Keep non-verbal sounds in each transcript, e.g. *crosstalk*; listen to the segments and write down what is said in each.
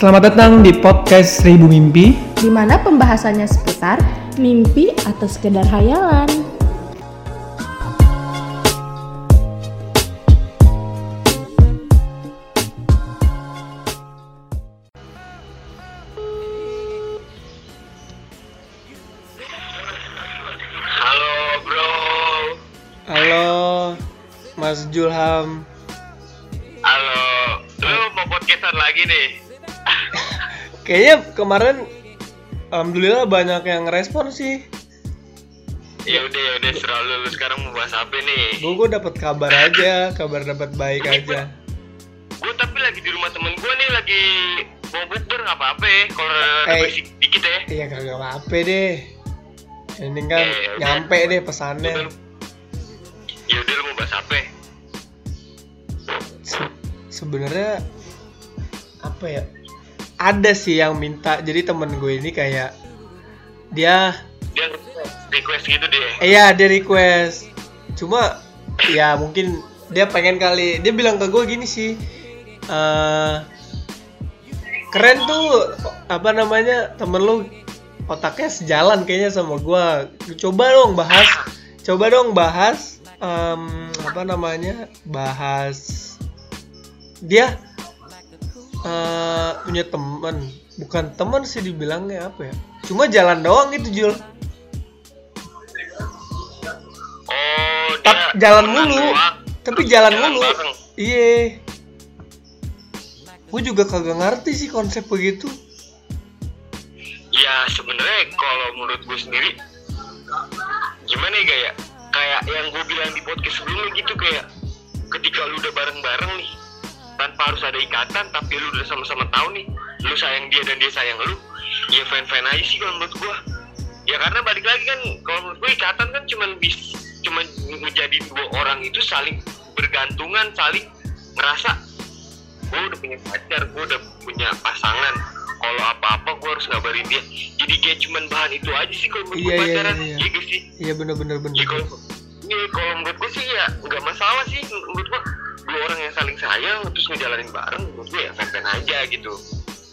Selamat datang di podcast Seribu Mimpi. di mana pembahasannya seputar mimpi atau sekedar hayalan. Halo bro, Halo, Mas Julham. halo. Lu mau podcastan lagi nih? Kayaknya kemarin Alhamdulillah banyak yang respon sih. Ya udah ya udah serah lu. Sekarang mau bahas apa nih? Gue gue dapat kabar aja, kabar dapat baik aja. Gue tapi lagi di rumah temen gue nih lagi mau bukber nggak apa-apa ya. Kalau Eh. dikit ya. Iya kagak apa deh. Ini kan Eh, udah. nyampe deh Udah, pesannya. lu- Ya udah lu mau bahas apa? Se- Sebenarnya apa ya? Ada sih yang minta. Jadi temen gue ini kayak dia Dia request gitu deh. Iya dia request Cuma ya mungkin dia pengen kali Dia bilang ke gue gini sih eh Keren tuh apa namanya temen lu otaknya sejalan kayaknya sama gue Coba dong bahas Coba dong bahas em, Apa namanya Bahas Dia eh, punya temen Bukan temen sih dibilangnya apa ya Cuma jalan doang gitu Jul Oh, dia jalan temenan mulu. doang. Tapi jalan mulu. Iya. Gue juga kagak ngerti sih konsep begitu. Ya sebenarnya kalau menurut gue sendiri gimana ya kayak kayak yang gue bilang di podcast sebelumnya gitu kayak ketika lu udah bareng-bareng nih tanpa harus ada ikatan tapi lu udah sama-sama tahu nih lu sayang dia dan dia sayang lu ya fan-fan aja sih kalau menurut gue ya karena balik lagi kan kalau menurut gue ikatan kan cuman bis cuman menjadi dua orang itu saling bergantungan saling ngerasa gue udah punya pacar gue udah punya pasangan. Kalau apa-apa gue harus ngabarin dia. Jadi kayak cuman bahan itu aja sih kalau menurut Iya, gue iya, pacaran. iya, iya. iya gak sih? Iya bener-bener bener. ya kalau iya kalau menurut gue sih ya nggak masalah sih menurut gue dua orang yang saling sayang terus ngejalanin bareng menurut gue ya fan-fan aja gitu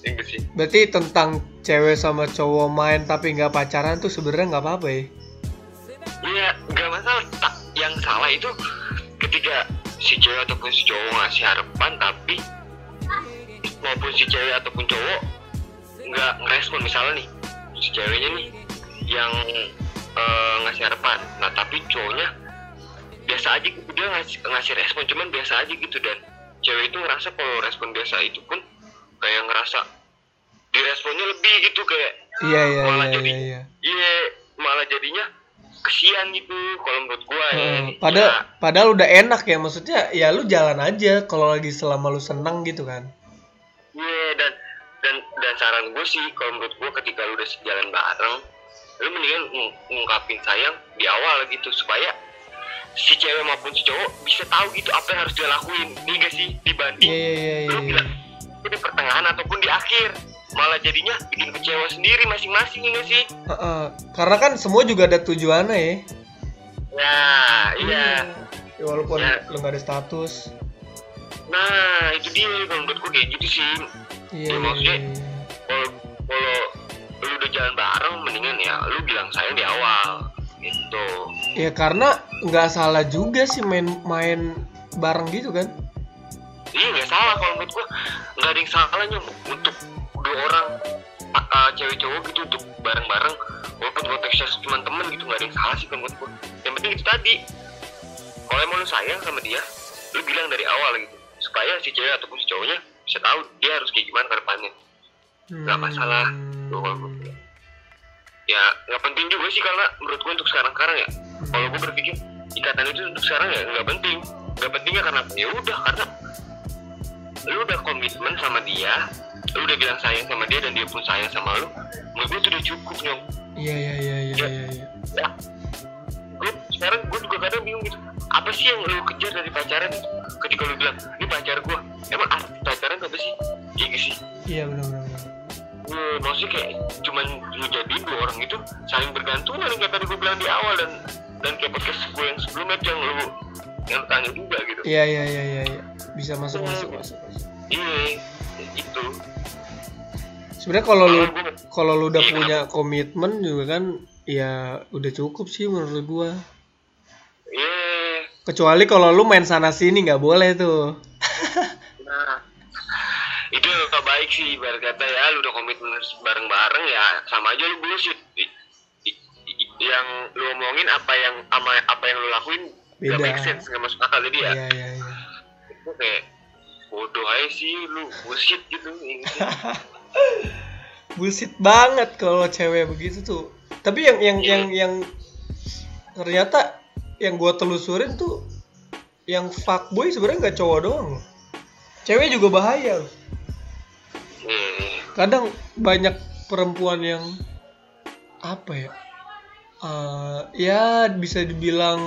iya sih Berarti tentang cewek sama cowok main tapi nggak pacaran tuh sebenarnya nggak apa-apa ya? Iya, nggak masalah. Tak, yang salah itu ketika si cewek ataupun si cowok ngasih harapan, tapi maupun si cewek ataupun cowok nggak ngerespon misalnya nih si ceweknya nih yang eh, ngasih harapan. Nah tapi cowoknya biasa aja gitu dia ngasih, ngasih respon, cuman biasa aja gitu dan cewek itu ngerasa kalau respon biasa itu pun kayak ngerasa diresponnya lebih gitu kayak Iya iya malah iya jadi iya. iya. iya malah jadinya kesian gitu kalau menurut gua ya Heeh, padahal Ya, padahal udah enak ya maksudnya ya lu jalan aja kalau lagi selama lu seneng gitu kan. iya dan dan dan saran gue sih kalau menurut gua ketika lu udah sejalan bareng lu mendingan ng- ngungkapin sayang di awal gitu supaya si cewek maupun si cowok bisa tahu gitu apa yang harus dia lakuin nih gak sih dibanding Iya iya iya lu iya. bilang itu di pertengahan ataupun di akhir malah jadinya bikin kecewa sendiri masing-masing ini sih Heeh, karena kan semua juga ada tujuannya ya. ya iya Ya, walaupun Ya. lu nggak ada status. nah itu dia kalau menurut gua kayak gitu sih Iya Ya, iya maksudnya, iya. iya. kalau kalau lu udah jalan bareng mendingan ya lu bilang sayang di awal gitu Ya karena nggak salah juga sih main-main bareng gitu kan. iya nggak salah kalau menurut gua nggak ada yang salahnya untuk dua orang uh, cewek cowok gitu untuk bareng-bareng walaupun konteksnya cuma temen gitu nggak ada yang salah sih menurut gua yang penting itu tadi kalau emang lu sayang sama dia lu bilang dari awal gitu supaya si cewek ataupun si cowoknya bisa tahu dia harus kayak gimana ke depannya nggak masalah Hmm. Tuh, kalau. Ya nggak penting juga sih karena menurut gue untuk sekarang sekarang ya. Kalau gue berpikir ikatan itu untuk sekarang ya nggak penting. Nggak pentingnya karena ya udah karena lu udah komitmen sama dia lu udah bilang sayang sama dia dan dia pun sayang sama lu menurut gue itu udah cukup nyong. Iya iya iya iya iya. iya. ya. Gue sekarang gue juga kadang bingung gitu. Apa sih yang lu kejar dari pacaran ketika lu bilang ini pacar gue emang arti pacaran apa sih? Iya gak sih? Iya benar benar. Gue maksudnya kayak cuman ngejadiin dua orang itu saling bergantungan yang tadi gue bilang di awal dan dan kayak podcast gue yang sebelumnya yang lu yang tanya juga gitu Iya iya iya iya. iya. Bisa masuk masuk masuk. masuk. iya gitu sebenarnya kalau lu Kalau lu udah Iya, punya komitmen juga kan ya udah cukup sih menurut gua Iya. kecuali kalau lu main sana sini nggak boleh tuh *laughs* Nah, itu yang gak baik sih ibarat kata ya lu udah komitmen bareng-bareng ya sama aja lu bullshit. Yang lu omongin apa yang ama apa yang lu lakuin gak Beda. make sense gak masuk akal. Jadi ya iya iya iya. itu kayak bodoh aja sih lu bullshit gitu. *laughs* Bullshit banget kalau cewek begitu tuh. Tapi yang yang yang yang ternyata yang gua telusurin tuh yang fuckboy sebenarnya nggak cowok doang. Cewek juga bahaya. loh. Hmm, kadang banyak perempuan yang apa ya? Eh, ya bisa dibilang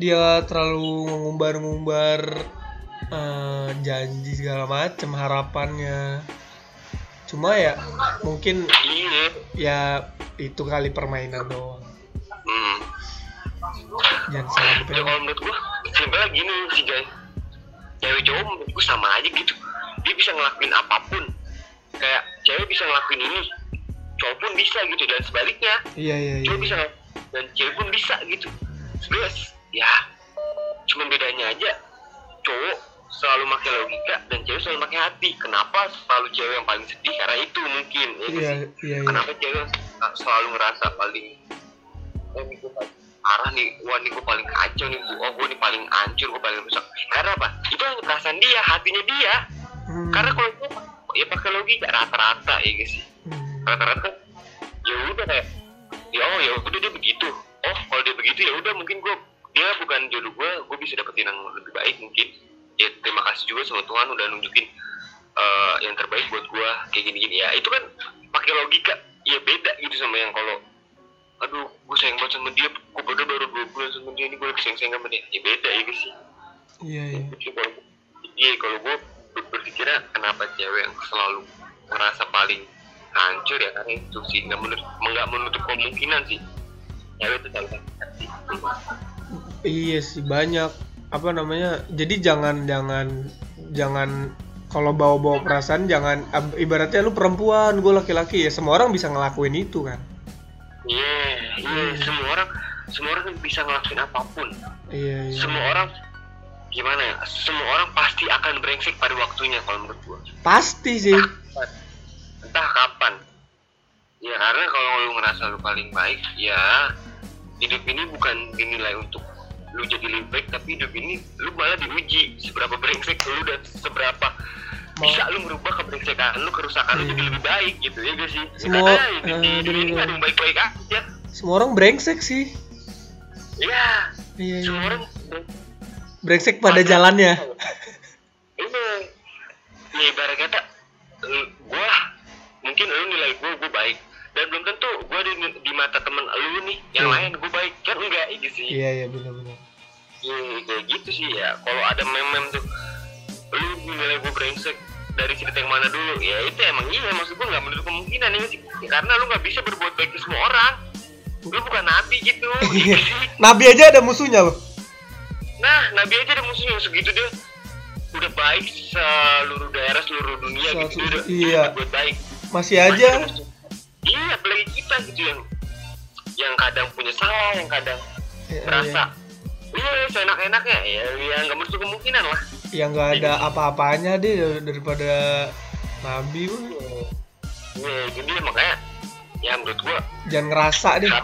dia terlalu mengumbar-ngumbar eh, janji segala macam harapannya. Cuma ya mungkin iya. ya itu kali permainan doang. Hmm. jangan salah ya kalau menurut gua simpelnya gini sih guys cewek cowok menurut gua sama aja gitu dia bisa ngelakuin apa pun. Kayak cewek bisa ngelakuin ini cowok pun bisa gitu dan sebaliknya. Iya iya iya. Cowok bisa dan cewek pun bisa gitu. Sebenarnya ya cuma bedanya aja. Cowok selalu pakai logika dan cewek selalu pakai hati. Kenapa selalu cewek yang paling sedih? Karena itu mungkin ya iya sih? iya iya. Kenapa cewek selalu ngerasa paling oh parah nih wah ini gue paling kacau nih oh gue nih paling hancur gue paling rusak. Karena apa? Itu hanya perasaan dia hatinya dia Hmm, karena kalau itu ya pakai logika rata-rata ya guys hmm, rata-rata ya udah kayak ya oh ya udah dia begitu. Oh kalau dia begitu ya udah mungkin gue dia bukan jodoh gue gue bisa dapetin yang lebih baik mungkin. Ya terima kasih juga sama Tuhan udah nunjukin eh, yang terbaik buat gue kayak gini-gini. Ya itu kan pakai logika ya beda gitu sama yang kalau aduh gue sayang banget sama dia gue baru baru dua bulan sama dia ini gue lagi sayang sayang sama dia. Ya beda ya guys sih? Iya iya. Iya kalau gue berpikirnya kenapa cewek yang selalu merasa paling hancur ya karena itu sih nggak menutup nggak menutup kemungkinan sih cewek itu selalu sih Iya sih banyak apa namanya. Jadi jangan jangan jangan kalau bawa-bawa perasaan jangan ibaratnya lu perempuan, gue laki-laki ya semua orang bisa ngelakuin itu kan. iya iya semua orang semua orang bisa ngelakuin apa pun Iya iya. semua orang gimana ya? Semua orang pasti akan brengsek pada waktunya kalau menurut gue Pasti sih. entah kapan. Ya karena kalau lu ngerasa lu paling baik ya hidup ini bukan dinilai untuk lu jadi lebih baik tapi hidup ini lu malah diuji seberapa brengsek lu dan seberapa Mau- bisa lu merubah kebrengsekan lu kerusakan lu Iya. jadi lebih baik gitu ya gak sih? Semua- karena di, di, eh, di dunia ini gak ada yang baik-baik aja. Semua orang brengsek sih. ya Iya semua iya. orang Brengsek pada jalannya. ini ya ibarat kata lu- gua mungkin lu nilai gua gua baik dan belum tentu gua di, di mata temen lu nih yang Iya. lain gua baik kan enggak gitu sih Iya iya benar-benar. Ya, kayak gitu sih ya kalau ada mem-mem tuh lu nilai gua brengsek dari cerita yang mana dulu ya itu emang iya maksud gua nggak menutup kemungkinan ya sih karena lu nggak bisa berbuat baik ke semua orang lu bukan nabi gitu *laughs* Iya. Nabi aja ada musuhnya loh. Nah, Nabi aja ada musuhnya segitu dia udah baik seluruh daerah seluruh dunia Seluruh- gitu udah iya. udah buat baik. Masih Masih aja. musuh. Iya, apalagi kita gitu yang yang kadang punya salah, yang kadang Iya, merasa iya seenak-enaknya ya ya nggak menutup kemungkinan lah. Yang nggak ada apa-apanya deh daripada Nabi. mah. Iya, jadi makanya ya menurut gua Jangan ngerasa deh. *laughs*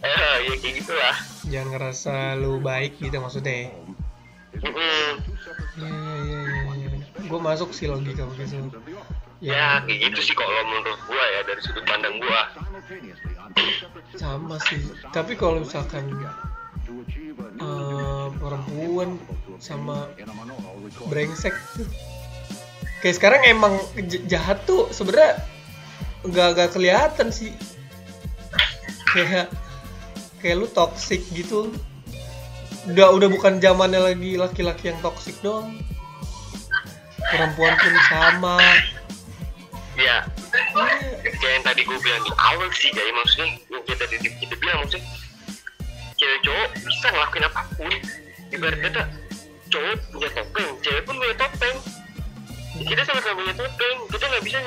eh ya kayak gitulah. Jangan ngerasa lu baik gitu maksudnya. Mm-mm. Iya iya iya iya. Gue masuk sih logika begitu. Ya kayak gitu sih kalau menurut gua ya dari sudut pandang gua. sama sih. Tapi kalau misalkan eh, perempuan sama brengsek tuh. Kayak sekarang emang jahat tuh sebenarnya nggak nggak kelihatan sih. Kayak kayak lu toxic gitu. Udah udah bukan zamannya lagi laki-laki yang toxic doang. Perempuan pun sama. Ya, kayak yang tadi gue bilang di awal sih jadi maksudnya yang kita tadi kita bilang maksudnya cewek cowok bisa ngelakuin apa pun. Ibarat kata cowok punya topeng cewek pun punya topeng. Kita sama-sama punya topeng kita nggak bisa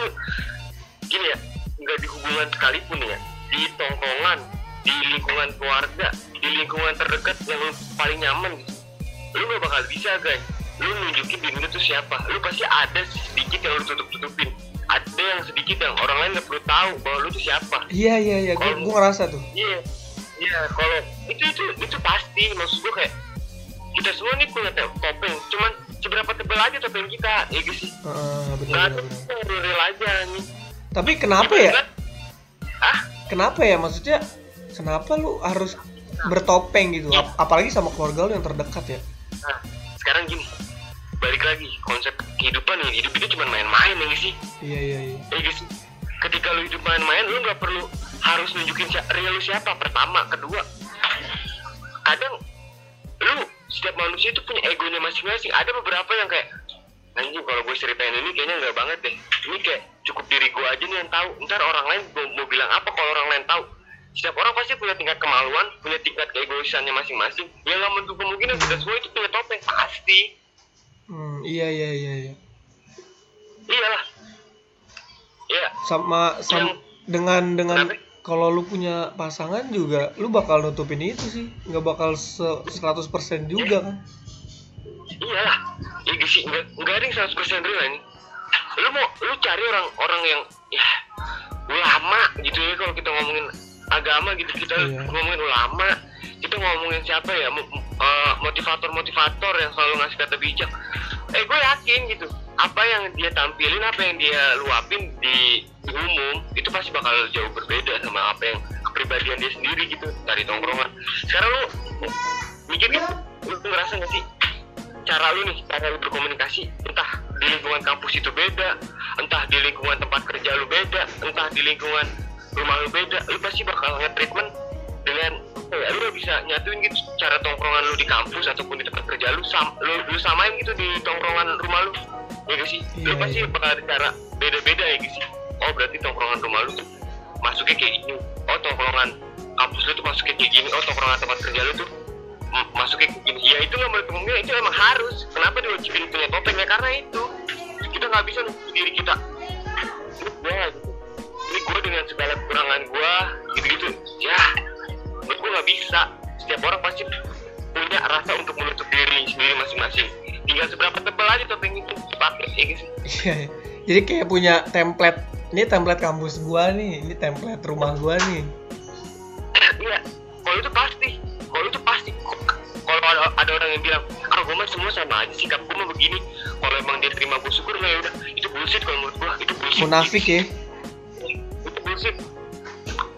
gini ya nggak di hubungan sekalipun ya di tongkongan di lingkungan keluarga di lingkungan terdekat yang lu paling nyaman gitu. lu gak bakal bisa guys. Lu nunjukin diri lu tuh siapa. Lu pasti ada sedikit yang lu tutup tutupin ada yang sedikit yang orang lain nggak perlu tahu bahwa lu tuh siapa. Iya iya iya. Gue gue ngerasa tuh. Iya, iya. Kalau itu itu itu pasti. Maksud gue kayak kita semua nih punya topeng, cuman seberapa tebal aja topeng kita, ya guys sih. Nggak ada betul, real aja nih. tapi kenapa ya? Kan? Ah, kenapa ya? Maksudnya kenapa lu harus bertopeng gitu. Ap- apalagi sama keluarga lu yang terdekat ya nah sekarang gini, balik lagi konsep kehidupan nih, hidup itu cuma main-main ya sih. iya iya iya Ya sih. Ketika lu hidup main-main, lu nggak perlu harus nunjukin si- real lu siapa. Pertama, kedua, kadang lu setiap manusia itu punya egonya masing-masing. Ada beberapa yang kayak anjing kalau gue ceritain ini kayaknya nggak banget deh. Ini kayak cukup diri gue aja nih yang tahu. Ntar orang lain mau, mau bilang apa kalau orang lain tahu. Setiap orang pasti punya tingkat kemaluan, punya tingkat keegoisannya masing-masing. Yang nggak menutup kemungkinan kita semua itu punya topeng pasti. hmm, iya iya iya iya Iyalah. Iya. sama sama Yang- dengan dengan kalau lu punya pasangan juga lu bakal nutupin itu sih nggak bakal se 100% juga kan iyalah ya gitu sih nggak nggak ada yang 100% real ini lu mau lu cari orang orang yang ya ulama gitu ya kalau kita ngomongin agama gitu kita Iya. ngomongin ulama. Kita ngomongin siapa ya motivator motivator yang selalu ngasih kata bijak. Eh gue yakin gitu apa yang dia tampilin apa yang dia luapin di, di umum itu pasti bakal jauh berbeda sama apa yang kepribadian dia sendiri gitu dari tongkrongan. Sekarang lu mikir gitu lu ngerasa gak sih cara lu nih cara lu berkomunikasi entah di lingkungan kampus itu beda entah di lingkungan tempat kerja lu beda entah di lingkungan rumah lu beda. Lu pasti bakal nge-treatment dengan ya, lu bisa nyatuin gitu cara tongkrongan lu di kampus ataupun di tempat kerja lu sam, lu, lu samain gitu di tongkrongan rumah lu. Ya gak sih? Lu Iya, pasti iya. bakal ada cara beda-beda ya gak sih? Oh berarti tongkrongan rumah lu tuh masuknya kayak gini. Oh tongkrongan kampus lu tuh masuknya kayak gini. Oh tongkrongan tempat kerja lu tuh masuknya kayak gini. Ya itu nggak menurut kemungkinan itu emang harus. Kenapa diwajibin punya topeng? Ya karena itu. Kita nggak bisa nutup diri kita. Gue gitu ini gue dengan segala kekurangan gue gitu-gitu ya menurut gue nggak bisa setiap orang pasti punya rasa untuk menutup diri sendiri masing-masing tinggal seberapa tebal aja topeng itu dipakai ya gitu Iya, iya. jadi kayak punya template ini template kampus gua nih ini template rumah gua nih Iya, kalau itu pasti, kalau itu pasti. Kalau ada, ada orang yang bilang, ah gue mah semua sama aja sikap gue mah begini. Kalau emang dia terima gue syukur ya udah. Itu bullshit kalau menurut gue, itu bullshit. munafik ya Bullshit.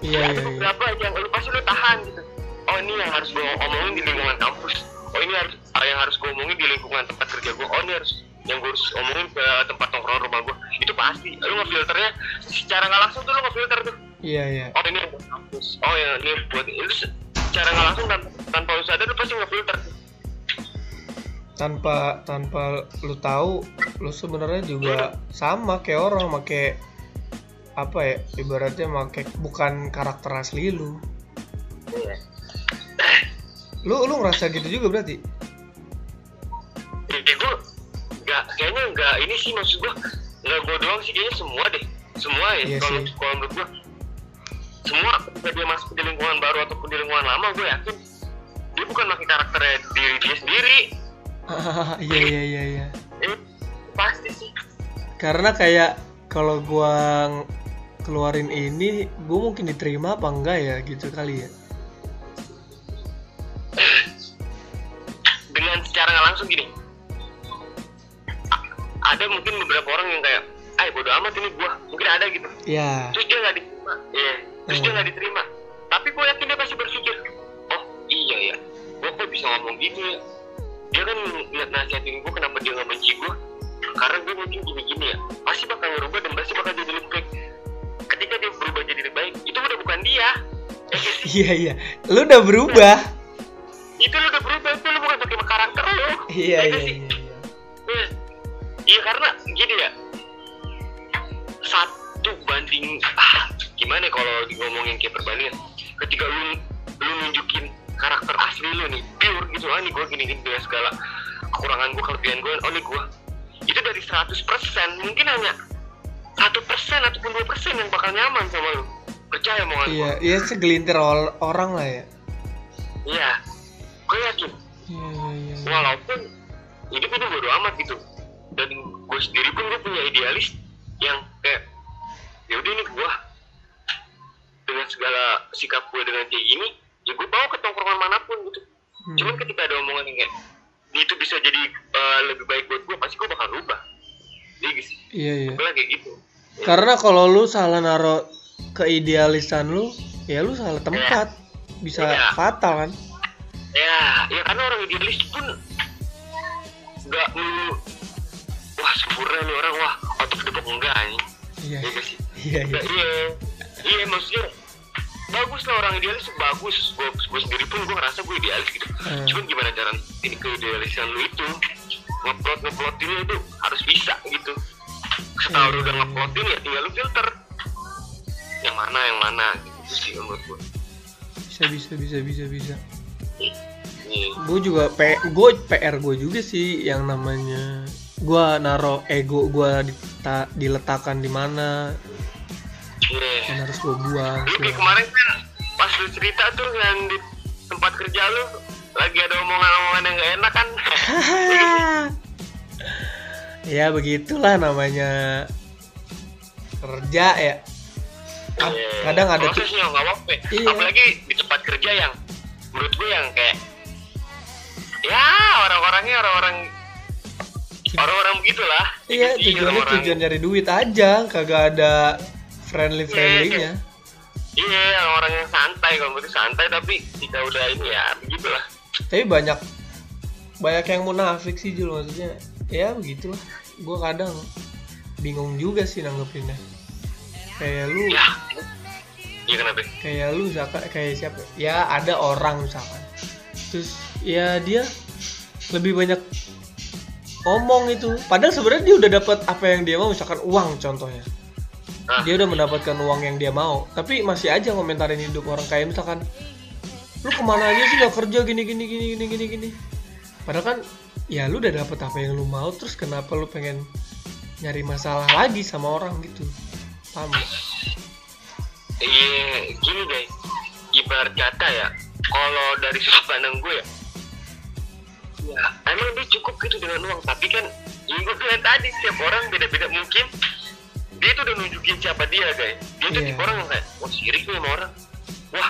iya ada iya iya beberapa yang lu pasti lu tahan gitu. Oh ini yang harus gue omongin di lingkungan kampus. Oh ini harus ah, yang harus gue omongin di lingkungan tempat kerja gue. Oh ini harus yang gue harus omongin ke tempat nongkrong rumah gue. Itu pasti. Lu ngefilternya secara nggak langsung tuh lu ngefilter tuh. iya iya oh ini buat kampus oh ya ini buat itu se- secara nggak langsung tanpa, tanpa lu sadar lu pasti ngefilter tanpa tanpa lu tahu lu sebenarnya juga sama kayak orang make apa ya ibaratnya make bukan karakter asli lu. Lu lu ngerasa gitu juga berarti? Ya gue nggak kayaknya nggak ini sih maksud gue nggak gue doang sih kayaknya semua deh. Semua ya Iya kalau kalau menurut gue semua ketika dia masuk di lingkungan baru ataupun di lingkungan lama gue yakin dia bukan pakai karakternya diri dia sendiri. *laughs* Iya iya iya iya. Eh, pasti sih. Karena kayak kalau gua ng- keluarin ini gua mungkin diterima apa enggak ya gitu kali ya. Dengan secara nggak langsung gini. Ada mungkin beberapa orang yang kayak ay bodo amat ini gue mungkin ada gitu. Ya terus dia nggak diterima. Iya. Terus dia Hmm. nggak diterima. Tapi gue yakin dia pasti berpikir oh iya ya gue kok bisa ngomong gini ya? Dia kan nasihatin gue kenapa dia nggak benci gue karena gue mungkin gini-gini ya. Pasti bakal ngerubah dan pasti bakal jadi ya sih? iya iya. Lu udah berubah. Itu lu udah berubah itu lu bukan pakai karakter lu iya Ya iya nggak sih? iya Iya, Iya karena gini ya. Satu banding ah, gimana ya kalau ngomongin kayak perbandingan? Ketika lu lu nunjukin karakter asli lu nih pure gitu ah nih gue gini gini dengan segala kekurangan gue kelebihan gue oh nih gue itu dari 100% mungkin hanya satu persen ataupun dua persen yang bakal nyaman sama lu percaya mau iya iya segelintir orang lah ya. Iya gue yakin. Iya iya iya walaupun hidup itu bodo amat gitu. Dan gue sendiri pun gue punya idealis yang kayak ya udah ini gue dengan segala sikap gue dengan kayak gini ya gue bawa ke tongkrongan mana pun gitu. Hmm. cuman ketika ada omongan yang kayak itu bisa jadi eh, lebih baik buat gue pasti gue bakal rubah. Jadi gitu iya iya. Gue kayak gitu. Karena kalau lu salah naro keidealisan lu ya lu salah tempat. Bisa Iya. fatal kan? Ya ya karena orang idealis pun nggak melulu wah sempurna nih orang wah otak debok enggak nih iya. Ya sih? Iya iya. Nggak, iya. Iya maksudnya bagus lah orang idealis bagus. Gue gue sendiri pun gue ngerasa gue idealis gitu. Hmm. cuman gimana cara ini keidealisan lu itu ngeplot ngeplotinnya itu harus bisa gitu. Setelah lu Hmm. udah ngeplotin ya tinggal lu filter yang mana yang mana? Gitu sih menurut gue bisa bisa bisa bisa bisa. Gue juga P gue PR gue juga sih yang namanya. Gue naro ego gue dita- diletakkan di mana. Iya. yang harus gue buang Lu kayak kemarin kan pas lu cerita tuh yang di tempat kerja lu lagi ada omongan-omongan yang gak enak kan? *laughs* Ya begitulah namanya. Kerja ya Kad- Iya. kadang ada prosesnya nggak apa-apa. Iya. apalagi di tempat kerja yang menurut gue yang kayak ya orang-orangnya orang-orang orang-orang begitulah. Iya Jadi tujuannya orang-orang- tujuan nyari duit aja kagak ada friendly friendlynya iya orang yang santai kalau menurut santai tapi kita udah ini ya begitulah. Tapi banyak banyak yang munafik sih Jul maksudnya. Ya begitulah. Gue kadang bingung juga sih nanggepinnya kayak lu. Ya. Iya kenapa? Kayak lu misalkan kayak siapa? Ya ada orang misalkan. Terus ya dia lebih banyak ngomong itu. Padahal sebenarnya dia udah dapat apa yang dia mau misalkan uang contohnya. Dia udah mendapatkan uang yang dia mau. Tapi masih aja ngomentarin hidup orang. Kayak misalkan lu ke mana aja sih? Nggak kerja gini gini gini gini gini gini. Padahal kan ya lu udah dapet apa yang lu mau. Terus kenapa lu pengen nyari masalah lagi sama orang gitu paham. Iya gini guys ibarat kata ya kalau dari sudut pandang gue ya ya emang dia cukup gitu dengan uang. Tapi kan yang gue bilang tadi setiap orang beda-beda mungkin. Dia tuh udah nunjukin siapa dia guys. Dia tuh Iya. tipe orang yang kayak wah sirik nih sama orang. Wah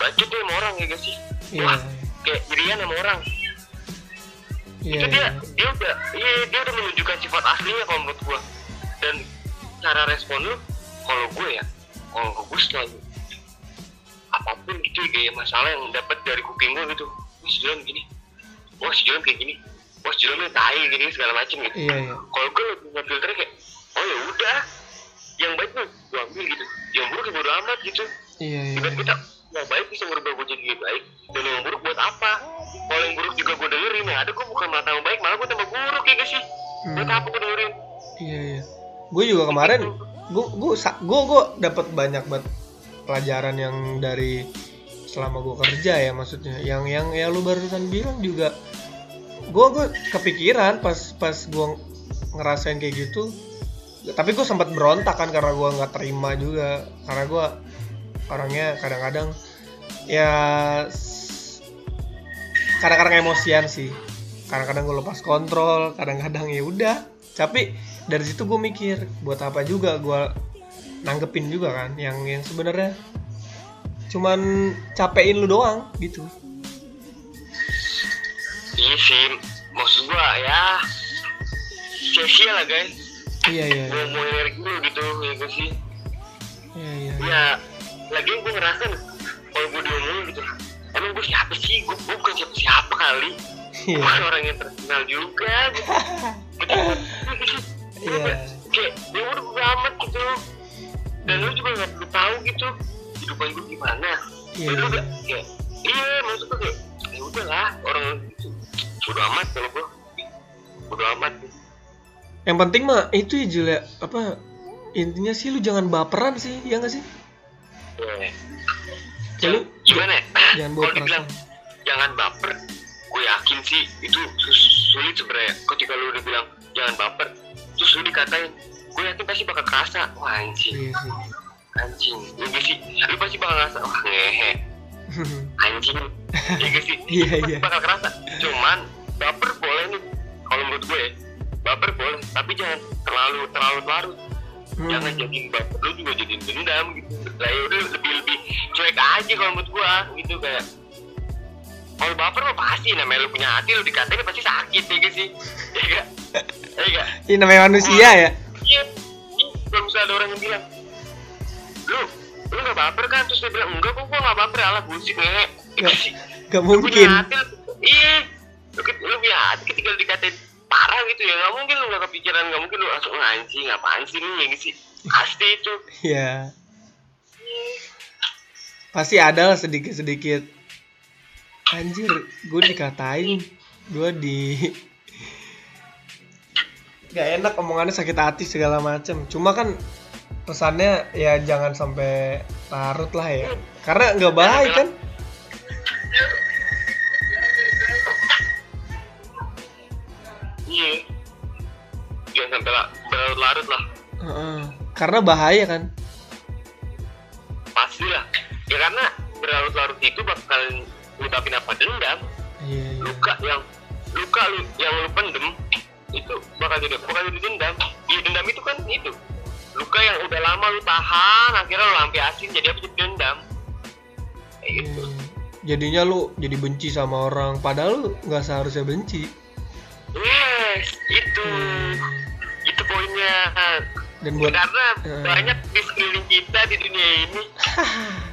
bacot nih sama orang ya guys sih. Iya, wah kayak irian sama orang. Iya, itu dia iya. dia udah iya dia udah menunjukkan sifat aslinya kalau menurut gua. Dan cara respon lu kalau gue ya kalau gue selalu apa pun gitu kayak masalah yang dapat dari kuping gue gitu. Wah si gini. Wah si Jolan kayak gini. Wah si Jolan tai gini segala macem gitu. Iya iya. Kalau gue lebih ngefilter kayak oh ya udah. Yang baik tuh gue ambil gitu. Yang buruk ya bodo amat gitu. Iya iya. Kita kita yang baik bisa merubah gue jadi lebih baik. Dan yang buruk buat apa? Kalau yang buruk juga gue dengerin ya ada gue bukan malah tambah baik malah gue tambah buruk ya gak sih? Buat Hmm. apa gue dengerin? Iya iya. Gue juga kemarin gue gue gue gue dapat banyak banget pelajaran yang dari selama gue kerja ya maksudnya. Yang yang ya lu barusan bilang juga gue gue kepikiran pas pas gue ngerasain kayak gitu. Tapi gue sempat berontak kan karena gue nggak terima juga karena gue orangnya kadang-kadang ya kadang-kadang emosian sih kadang-kadang gue lepas kontrol kadang-kadang ya udah tapi dari situ gue mikir buat apa juga gue nanggepin juga kan yang yang sebenarnya cuman capein lu doang gitu. Iya sih maksud gue ya sia-sia lah guys. Iya iya gue mau energi lu gitu ya gak sih. Iya iya ya lagi gue ngerasa kalau gue diomongin gitu emang gue siapa sih? Gue gue bukan siapa siapa kali. Iya. Bukan orang yang terkenal juga gitu *laughs* Iya. kayak- ya udah gue amat gitu. Dan lu juga gak perlu tahu gitu kehidupan gue gimana. Iya, Ya lu iya. udah kayak iya maksud gue kayak ya udahlah orang gitu bodo amat kalau gue bodo amat. Yang penting mah itu ya Jul ya apa intinya sih lu jangan baperan sih ya nggak sih? Ya. Ya, lu gimana ya? jangan bawa kalau dibilang jangan baper gue yakin gengsi itu sulit sebenarnya. Ketika lu udah bilang jangan baper terus lu dikatain gue yakin pasti bakal kerasa. Wah anjing. Iya sih anjing. Lu gak sih? Lu pasti bakal ngerasa wah ngehe. *laughs* Anjing. Iya gak sih? Iya, pasti iya. bakal kerasa. Cuman baper boleh nih kalau menurut gue ya, baper boleh tapi jangan terlalu terlalu larut. Hmm. jangan jadiin baper lu juga jadiin dendam gitu. Lah ya udah lebih lebih cuek aja kalau menurut gua gitu kayak kalau baper mah pasti namanya lu punya hati lu dikatain pasti sakit ya gak sih? Ya gak ya gak ini namanya manusia ya? Iya. Iya, kalau misalnya ada orang yang bilang. Lu lu gak baper kan? Terus dia bilang enggak kok gua gak baper. Alah bullshit ngehe gak sih. gak Lu punya mungkin. hati, lu- iya. Lu, lu punya hati ketika lu dikatain parah gitu ya nggak mungkin lu nggak kepikiran nggak mungkin lu langsung anjing apaan sih lu ya gak sih? Pasti itu. Ya pasti ada lah sedikit sedikit anjir gue dikatain. Gue di gak enak omongannya sakit hati segala macem. Cuma kan pesannya ya jangan sampai larut lah ya. Karena nggak baik kan? Iya. Jangan sampai lah, berlarut karena bahaya kan? Pasti lah. Ya karena bakal ngutapin apa dendam. iya iya Luka yang luka lu yang lu pendem itu bakal jadi bakal jadi dendam. Iya dendam itu kan itu. Luka yang udah lama lu tahan, akhirnya lu lampiasin jadi apa jadi dendam. Kayak gitu. Hmm. jadinya lu jadi benci sama orang padahal lu nggak seharusnya benci Yes, itu. Hmm. Itu poinnya. dan buat karena Eh. banyak di sekeliling kita di dunia ini *laughs*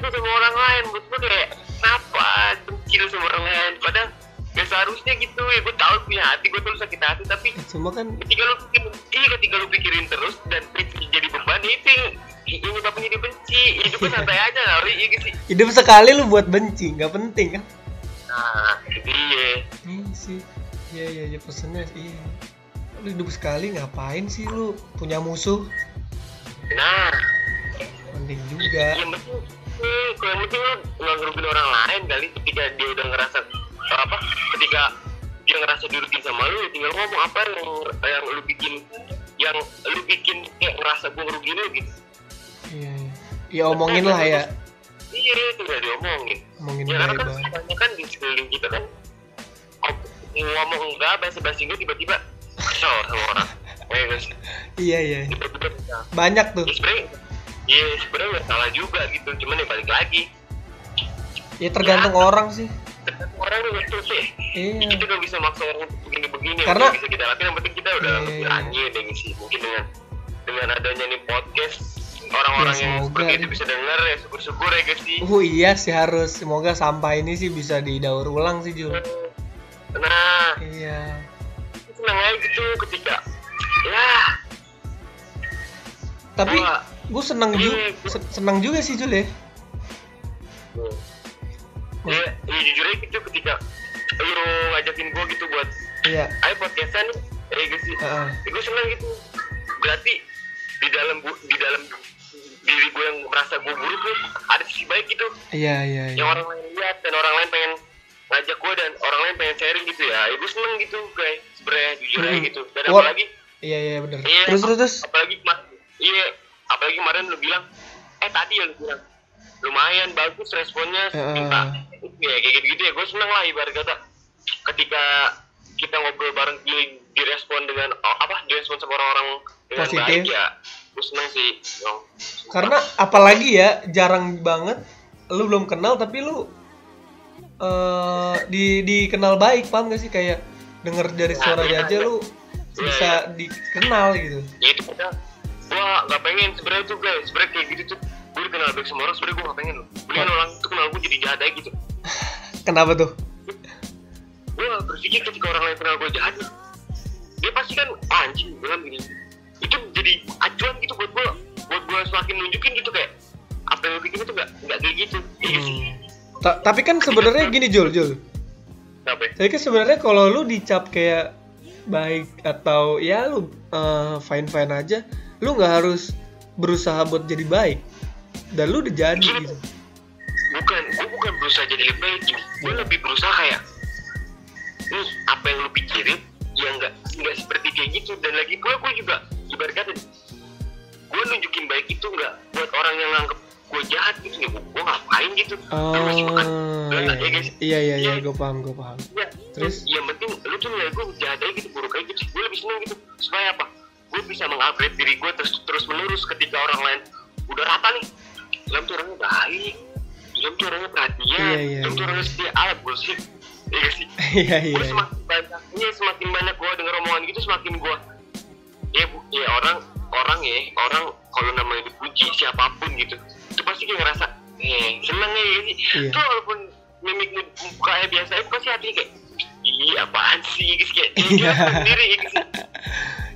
butuh sama orang lain buat gue kayak kenapa benci lu sama orang lain? Padahal gak seharusnya gitu ya gue tahu punya hati gue tuh sakit hati tapi cuma kan ketika lu pikir iya ketika lu pikirin terus dan jadi beban itu yang ini bapaknya dia benci. Itu kan santai aja *laughs* kali iya gak sih? Hidup sekali lu buat benci nggak penting kan? Nah itu dia iya sih. Iya iya iya pesennya iya. Lu hidup sekali ngapain sih lu punya musuh? Nah. Mending juga. Yang penting eh, kalau yang penting lu nggak ngerugin orang lain kali ketika dia udah ngerasa apa ketika dia ngerasa dirugiin sama lu tinggal ngomong apa yang yang lu bikin yang lu bikin kayak ngerasa gue ngerugiin lu gitu. Iya iya. Ya omongin lah ya. Iya tinggal diomongin. Omongin ya karena kan semuanya kan di sekeliling kita kan ngomong enggak bahasa bahasa enggak tiba-tiba kesel sama orang. *laughs* Ya iya iya. Tiba-tiba bisa banyak tuh. Ya ya sebenarnya nggak salah juga gitu cuman ya balik lagi. Ya tergantung orang sih. Tergantung orang itu sih. Iya. Kita nggak bisa maksa orang untuk begini-begini Karena- bisa kita lakuin yang penting kita udah Iya, lebih iya. lanjut deh sih. Mungkin dengan dengan adanya nih podcast orang-orang Ya, yang seperti itu bisa denger ya syukur-syukur ya guys sih. Oh iya sih harus. Semoga sampah ini sih bisa didaur ulang sih Jul. Nah iya. Senang aja gitu ketika ya. Tapi. Gue seneng juga Iya. seneng juga sih Jul ya. Ya, ya jujur aja gitu ketika lu ngajakin gue gitu buat iya. Ayo podcastan nih ya guys sih? Heeh. ya, gue senang gitu. Berarti di dalam di dalam diri gue yang merasa gue buruk nih ada sisi baik gitu. Iya iya yang iya orang lain lihat dan orang lain pengen ngajak gue dan orang lain pengen sharing gitu ya. Ibu seneng gitu guys. Sebenarnya jujur aja Hmm. gitu. Dan apalagi iya iya bener. Iya terus terus apalagi kemarin iya apalagi kemarin lu bilang eh tadi ya lu bilang. Lumayan bagus responnya. Minta. Ya kayak gitu gitu ya. Gue seneng lah ibarat kata. Ketika kita ngobrol bareng gini direspon dengan oh, apa direspon sama orang-orang dengan Positif. baik ya gue seneng sih. Yong. karena apalagi ya jarang banget lu belum kenal tapi lu eh di dikenal baik paham gak sih? Kayak denger dari suaranya aja lu bisa dikenal gitu. Ya itu gue gak pengen. Sebenarnya tuh guys sebenarnya kayak gitu tuh. Gue dikenal baik sama orang sebenarnya gue gak pengen loh. Mendingan orang itu kenal gue jadi jahat aja gitu. Kenapa tuh? Gue berpikir ketika orang lain kenal gue jahat dia pasti kan "Ah, anjing bilang gini itu jadi acuan gitu buat gue buat gue semakin nunjukin gitu kayak apa yang lo bikin itu gak gak kayak gitu. Iya Hmm. Ta- tapi kan sebenarnya gini Jul Jul. Kenapa? Tapi kan sebenarnya kalau lu dicap kayak baik atau ya lu fine fine aja, lu nggak harus berusaha buat jadi baik. Dan lu udah jadi gitu. bukan gue bukan berusaha jadi lebih baik gini gue lebih berusaha kayak nih apa yang lu pikirin ya nggak nggak seperti kayak gitu dan lagi pula gue juga ibarat kata gue nunjukin baik itu nggak buat orang yang nganggep gue jahat gitu nih gue ngapain gitu Oh, masih Lu iya, ya guys iya iya iya, Iya. gue paham gue paham. Ya, Terus? yang penting lu tuh nilai gue jahat aja gitu buruk aja gitu gue lebih seneng gitu supaya apa gue bisa mengupgrade diri gue terus terus menerus ketika orang lain udah rata nih Ilham tuh orangnya baik Ilham tuh orangnya perhatian Iya, iya, Ilham tuh iya. orangnya setia alat bullshit Iya gak sih *laughs* Iya iya. gue iya. semakin banyak ini semakin banyak gue denger omongan gitu semakin gue ya bu ya orang orang ya orang kalau namanya dipuji siapa pun gitu itu pasti kayak ngerasa eh seneng ya sih Iya. tuh walaupun mimik mukanya biasa itu pasti hatinya kayak iya apaan sih gitu kayak Iya. sendiri gitu sih *laughs*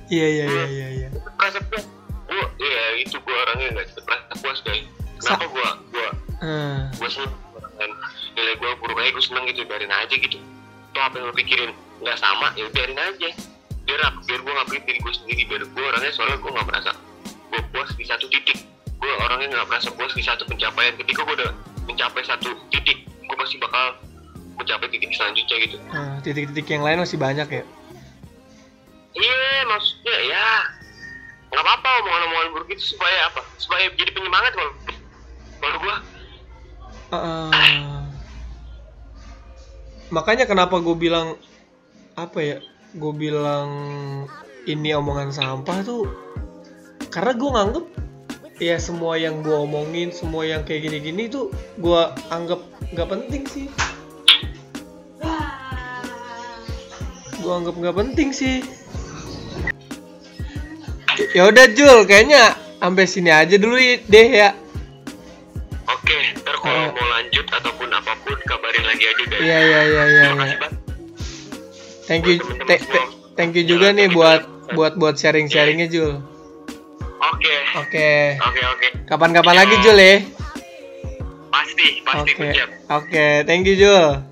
Iya iya iya iya iya. merasa puas gue ya itu gue orangnya nggak cepet merasa puas guys kenapa gue gue Ah, gue seneng dan nilai gue buruk aja gue seneng gitu biarin aja gitu. Tuh apa yang lo pikirin? Nggak sama ya biarin aja. Biar apa? Biar gue nggak diri gue sendiri. Biar gue orangnya soalnya gue nggak merasa gue puas di satu titik. Gue orangnya nggak merasa puas di satu pencapaian. Ketika gue udah mencapai satu titik gue masih bakal mencapai titik selanjutnya gitu. Ah, titik-titik yang lain masih banyak ya. Iya maksudnya ya nggak apa-apa omongan-omongan buruk itu supaya apa supaya jadi penyemangat kalau kalau gue Ah, makanya kenapa gue bilang apa ya? Gue bilang ini omongan sampah tuh karena gue nganggep ya semua yang gue omongin, semua yang kayak gini-gini tuh gue anggap nggak penting sih. Gue anggap nggak penting sih. Ya udah Jul, kayaknya sampai sini aja dulu deh ya. Oke, ntar kalau Eh. mau lanjut ataupun apa pun kabarin lagi aja guys. Iya iya iya iya. Iya. banget. Thank you, te- te- thank you juga nih buat buat buat sharing sharingnya Jul. Oke, Oke, oke, oke. kapan-kapan lagi Jul ya. Pasti, pasti Oke, oke, thank you Jul.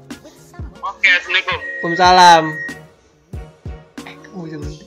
Oke, assalamualaikum. Waalaikumsalam. Eh, kamu berhenti?